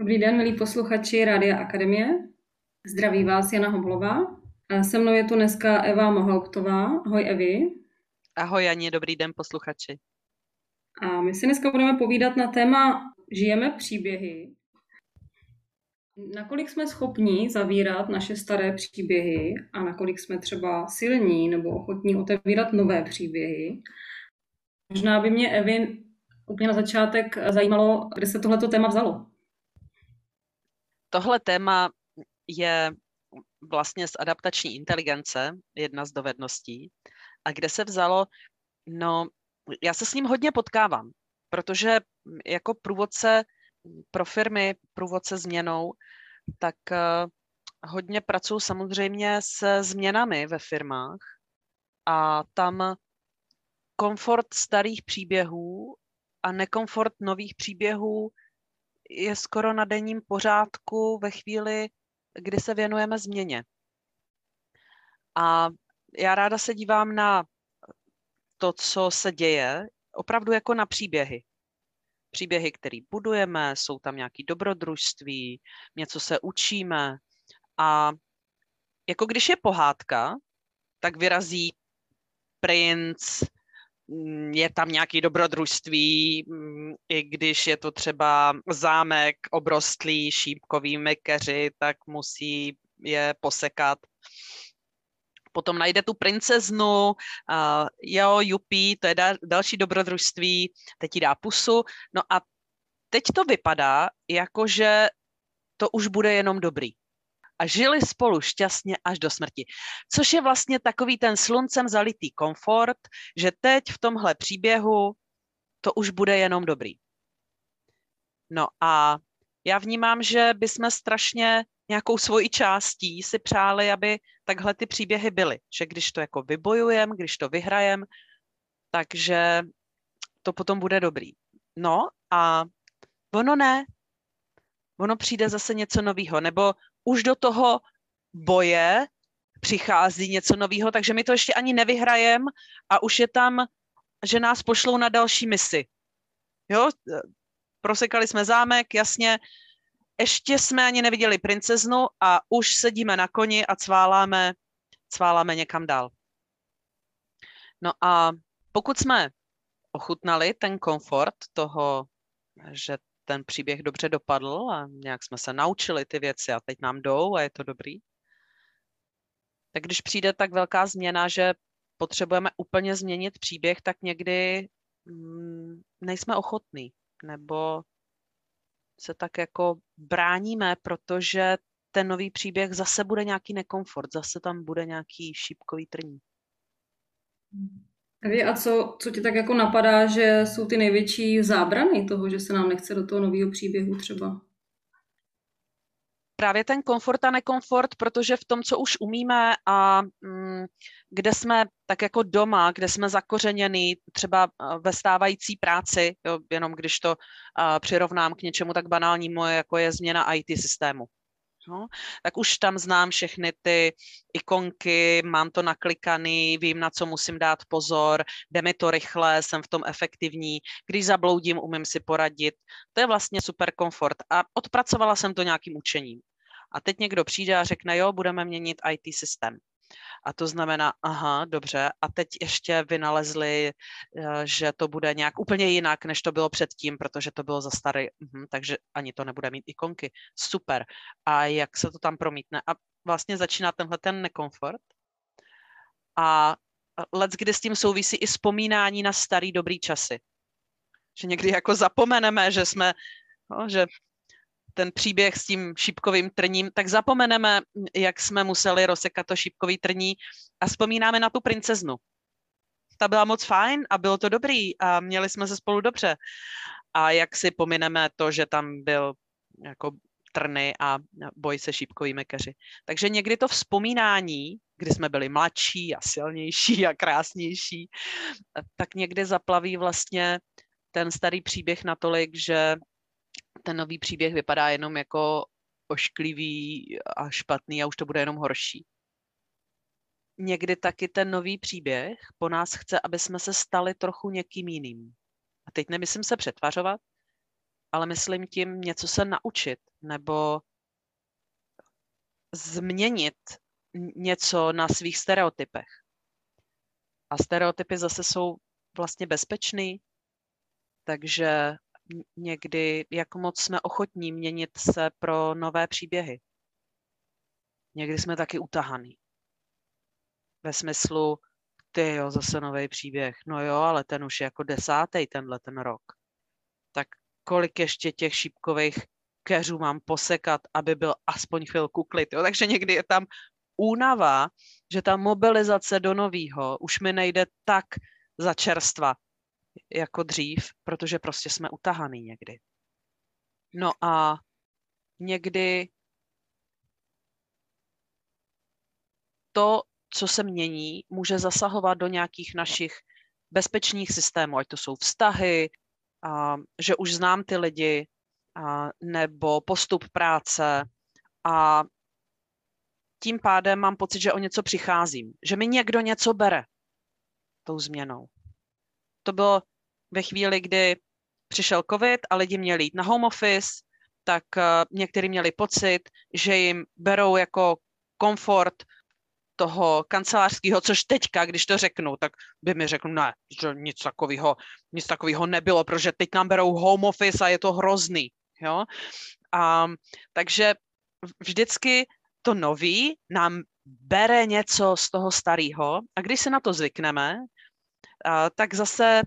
Dobrý den, milí posluchači Rádia Akademie. Zdraví vás Jana Hoblová. A se mnou je tu dneska Eva Mohauptová. Ahoj Evi. Ahoj Janě, dobrý den posluchači. A my si dneska budeme povídat na téma Žijeme příběhy. Nakolik jsme schopni zavírat naše staré příběhy a nakolik jsme třeba silní nebo ochotní otevírat nové příběhy. Možná by mě Evi úplně na začátek zajímalo, kde se tohleto téma vzalo. Tohle téma je vlastně z adaptační inteligence, jedna z dovedností. A kde se vzalo? No, já se s ním hodně potkávám, protože jako průvodce pro firmy, průvodce změnou, tak uh, hodně pracuji samozřejmě se změnami ve firmách a tam komfort starých příběhů a nekomfort nových příběhů je skoro na denním pořádku ve chvíli, kdy se věnujeme změně. A já ráda se dívám na to, co se děje, opravdu jako na příběhy. Příběhy, které budujeme, jsou tam nějaké dobrodružství, něco se učíme. A jako když je pohádka, tak vyrazí princ, je tam nějaké dobrodružství, mm, i když je to třeba zámek obrostlý šípkovými keři, tak musí je posekat. Potom najde tu princeznu, uh, jo, jupí, to je da, další dobrodružství, teď jí dá pusu. No a teď to vypadá, jako že to už bude jenom dobrý a žili spolu šťastně až do smrti. Což je vlastně takový ten sluncem zalitý komfort, že teď v tomhle příběhu to už bude jenom dobrý. No a já vnímám, že bychom strašně nějakou svojí částí si přáli, aby takhle ty příběhy byly. Že když to jako vybojujeme, když to vyhrajeme, takže to potom bude dobrý. No a ono ne. Ono přijde zase něco nového. Nebo už do toho boje přichází něco nového, takže my to ještě ani nevyhrajem a už je tam, že nás pošlou na další misi. Jo, prosekali jsme zámek, jasně, ještě jsme ani neviděli princeznu a už sedíme na koni a cváláme, cváláme někam dál. No a pokud jsme ochutnali ten komfort toho, že ten příběh dobře dopadl a nějak jsme se naučili ty věci a teď nám jdou a je to dobrý. Tak když přijde tak velká změna, že potřebujeme úplně změnit příběh, tak někdy mm, nejsme ochotní nebo se tak jako bráníme, protože ten nový příběh zase bude nějaký nekomfort, zase tam bude nějaký šípkový trní. A co, co ti tak jako napadá, že jsou ty největší zábrany toho, že se nám nechce do toho nového příběhu třeba? Právě ten komfort a nekomfort, protože v tom, co už umíme a mm, kde jsme tak jako doma, kde jsme zakořeněni třeba ve stávající práci, jo, jenom když to uh, přirovnám k něčemu tak banálnímu, jako je změna IT systému. No, tak už tam znám všechny ty ikonky, mám to naklikaný, vím, na co musím dát pozor, jde mi to rychle, jsem v tom efektivní, když zabloudím, umím si poradit. To je vlastně super komfort a odpracovala jsem to nějakým učením. A teď někdo přijde a řekne, jo, budeme měnit IT systém. A to znamená, aha, dobře, a teď ještě vynalezli, eh, že to bude nějak úplně jinak, než to bylo předtím, protože to bylo za starý, mhm, takže ani to nebude mít ikonky. Super. A jak se to tam promítne? A vlastně začíná tenhle ten nekomfort. A let, kdy s tím souvisí i vzpomínání na starý dobrý časy. Že někdy jako zapomeneme, že jsme, no, že ten příběh s tím šípkovým trním, tak zapomeneme, jak jsme museli rozsekat to šípkový trní a vzpomínáme na tu princeznu. Ta byla moc fajn a bylo to dobrý a měli jsme se spolu dobře. A jak si pomineme to, že tam byl jako trny a boj se šípkovými keři. Takže někdy to vzpomínání, kdy jsme byli mladší a silnější a krásnější, tak někdy zaplaví vlastně ten starý příběh natolik, že ten nový příběh vypadá jenom jako ošklivý a špatný a už to bude jenom horší. Někdy taky ten nový příběh po nás chce, aby jsme se stali trochu někým jiným. A teď nemyslím se přetvařovat, ale myslím tím něco se naučit nebo změnit něco na svých stereotypech. A stereotypy zase jsou vlastně bezpečný, takže někdy, jak moc jsme ochotní měnit se pro nové příběhy. Někdy jsme taky utahaný. Ve smyslu, ty jo, zase nový příběh. No jo, ale ten už je jako desátý tenhle ten rok. Tak kolik ještě těch šípkových keřů mám posekat, aby byl aspoň chvilku klid. Jo? Takže někdy je tam únava, že ta mobilizace do novýho už mi nejde tak za čerstva jako dřív, protože prostě jsme utahaný někdy. No a někdy to, co se mění, může zasahovat do nějakých našich bezpečných systémů, ať to jsou vztahy, a, že už znám ty lidi, a, nebo postup práce a tím pádem mám pocit, že o něco přicházím, že mi někdo něco bere tou změnou. To bylo ve chvíli, kdy přišel covid a lidi měli jít na home office, tak uh, někteří měli pocit, že jim berou jako komfort toho kancelářského, což teďka, když to řeknu, tak by mi řekl, ne, že nic takového, nic takového nebylo, protože teď nám berou home office a je to hrozný. Jo? A, takže vždycky to nový nám bere něco z toho starého a když se na to zvykneme, tak zase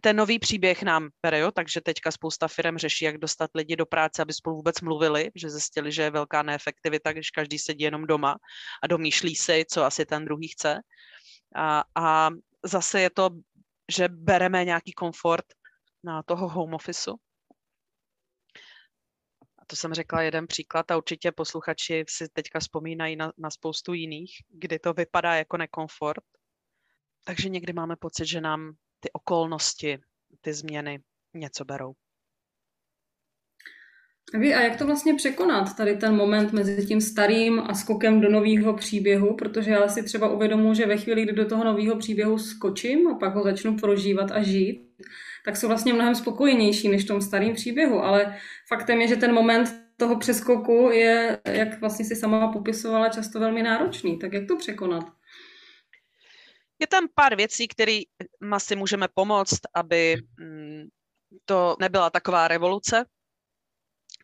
ten nový příběh nám bere, jo? takže teďka spousta firm řeší, jak dostat lidi do práce, aby spolu vůbec mluvili, že zjistili, že je velká neefektivita, když každý sedí jenom doma a domýšlí si, co asi ten druhý chce. A, a zase je to, že bereme nějaký komfort na toho home officeu. A to jsem řekla jeden příklad a určitě posluchači si teďka vzpomínají na, na spoustu jiných, kdy to vypadá jako nekomfort. Takže někdy máme pocit, že nám ty okolnosti, ty změny něco berou. Vy, a jak to vlastně překonat, tady ten moment mezi tím starým a skokem do nového příběhu, protože já si třeba uvědomuji, že ve chvíli, kdy do toho nového příběhu skočím a pak ho začnu prožívat a žít, tak jsou vlastně mnohem spokojenější než v tom starém příběhu, ale faktem je, že ten moment toho přeskoku je, jak vlastně si sama popisovala, často velmi náročný. Tak jak to překonat? Je tam pár věcí, kterými si můžeme pomoct, aby mm, to nebyla taková revoluce.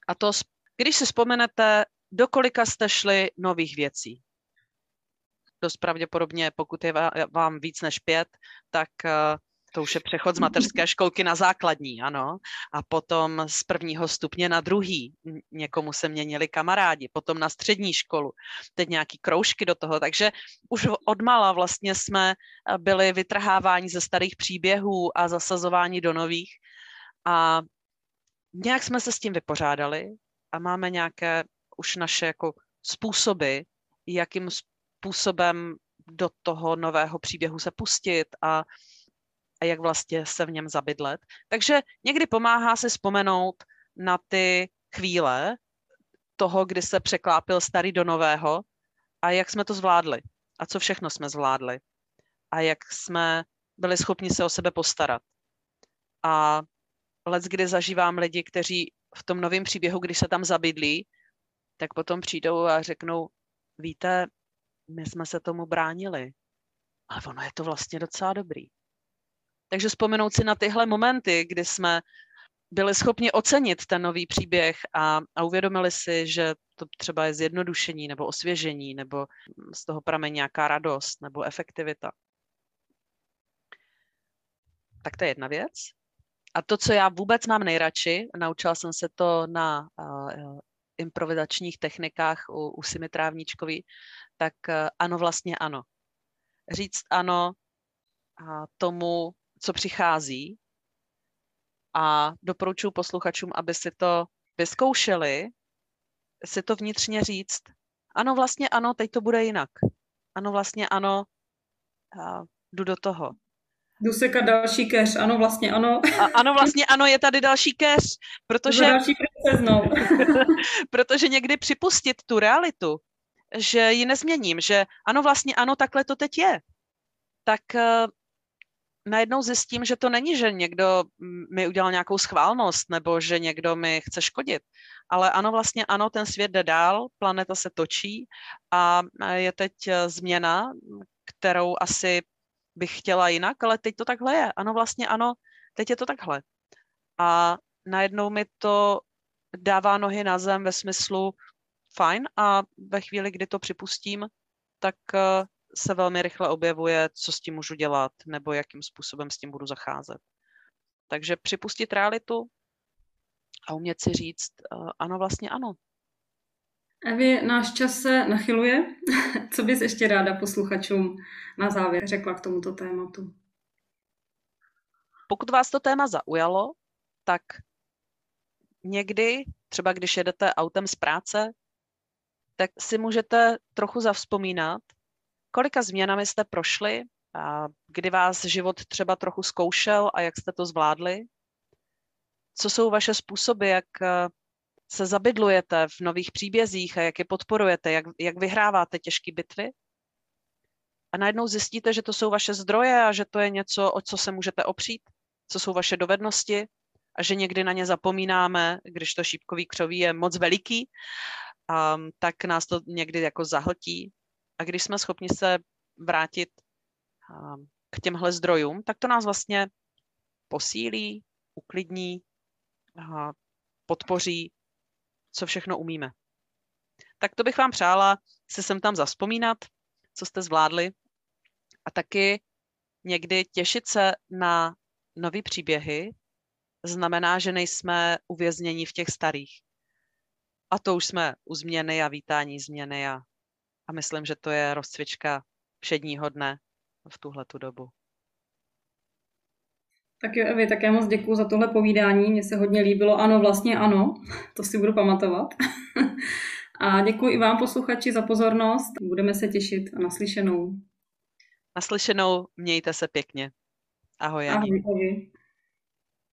A to, když si vzpomenete, do kolika jste šli nových věcí. Dost pravděpodobně, pokud je vám víc než pět, tak eh, to už je přechod z mateřské školky na základní, ano. A potom z prvního stupně na druhý. Někomu se měnili kamarádi, potom na střední školu. Teď nějaký kroužky do toho. Takže už od mala vlastně jsme byli vytrháváni ze starých příběhů a zasazováni do nových. A nějak jsme se s tím vypořádali a máme nějaké už naše jako způsoby, jakým způsobem do toho nového příběhu se pustit a a jak vlastně se v něm zabydlet. Takže někdy pomáhá si vzpomenout na ty chvíle toho, kdy se překlápil starý do nového a jak jsme to zvládli a co všechno jsme zvládli a jak jsme byli schopni se o sebe postarat. A let, kdy zažívám lidi, kteří v tom novém příběhu, když se tam zabydlí, tak potom přijdou a řeknou, víte, my jsme se tomu bránili, ale ono je to vlastně docela dobrý. Takže vzpomenout si na tyhle momenty, kdy jsme byli schopni ocenit ten nový příběh a, a uvědomili si, že to třeba je zjednodušení nebo osvěžení, nebo z toho pramení nějaká radost nebo efektivita. Tak to je jedna věc. A to, co já vůbec mám nejradši, naučila jsem se to na uh, improvizačních technikách u, u Simi Trávničkový, tak uh, ano, vlastně ano. Říct ano a tomu, co přichází a doporučuji posluchačům, aby si to vyzkoušeli, si to vnitřně říct. Ano, vlastně ano, teď to bude jinak. Ano, vlastně ano, a jdu do toho. Jdu sekat další keř, ano, vlastně ano. A, ano, vlastně ano, je tady další keř, protože... další protože někdy připustit tu realitu, že ji nezměním, že ano, vlastně ano, takhle to teď je, tak najednou zjistím, že to není, že někdo mi udělal nějakou schválnost nebo že někdo mi chce škodit. Ale ano, vlastně ano, ten svět jde dál, planeta se točí a je teď e, změna, kterou asi bych chtěla jinak, ale teď to takhle je. Ano, vlastně ano, teď je to takhle. A najednou mi to dává nohy na zem ve smyslu fajn a ve chvíli, kdy to připustím, tak e, se velmi rychle objevuje, co s tím můžu dělat nebo jakým způsobem s tím budu zacházet. Takže připustit realitu a umět si říct, uh, ano, vlastně ano. Evi, náš čas se nachyluje. Co bys ještě ráda posluchačům na závěr řekla k tomuto tématu? Pokud vás to téma zaujalo, tak někdy, třeba když jedete autem z práce, tak si můžete trochu zavzpomínat, kolika změnami jste prošli, kdy vás život třeba trochu zkoušel a jak jste to zvládli? Co jsou vaše způsoby, jak eh, se zabydlujete v nových příbězích a jak je podporujete, jak, jak vyhráváte těžké bitvy? A najednou zjistíte, že to jsou vaše zdroje a že to je něco, o co se můžete opřít, co jsou vaše dovednosti a že někdy na ně zapomínáme, když to šípkový křoví je moc veliký, um, tak nás to někdy jako zahltí a když jsme schopni se vrátit k těmhle zdrojům, tak to nás vlastně posílí, uklidní, podpoří, co všechno umíme. Tak to bych vám přála si sem tam zaspomínat, co jste zvládli a taky někdy těšit se na nové příběhy znamená, že nejsme uvězněni v těch starých. A to už jsme u změny a vítání změny a a myslím, že to je rozcvička všedního dne v tuhle tu dobu. Tak jo, Evi, také moc děkuji za tohle povídání. Mně se hodně líbilo. Ano, vlastně ano. To si budu pamatovat. A děkuji i vám, posluchači, za pozornost. Budeme se těšit a naslyšenou. Naslyšenou, mějte se pěkně. Ahoj, Janí. Ahoj, ahoj.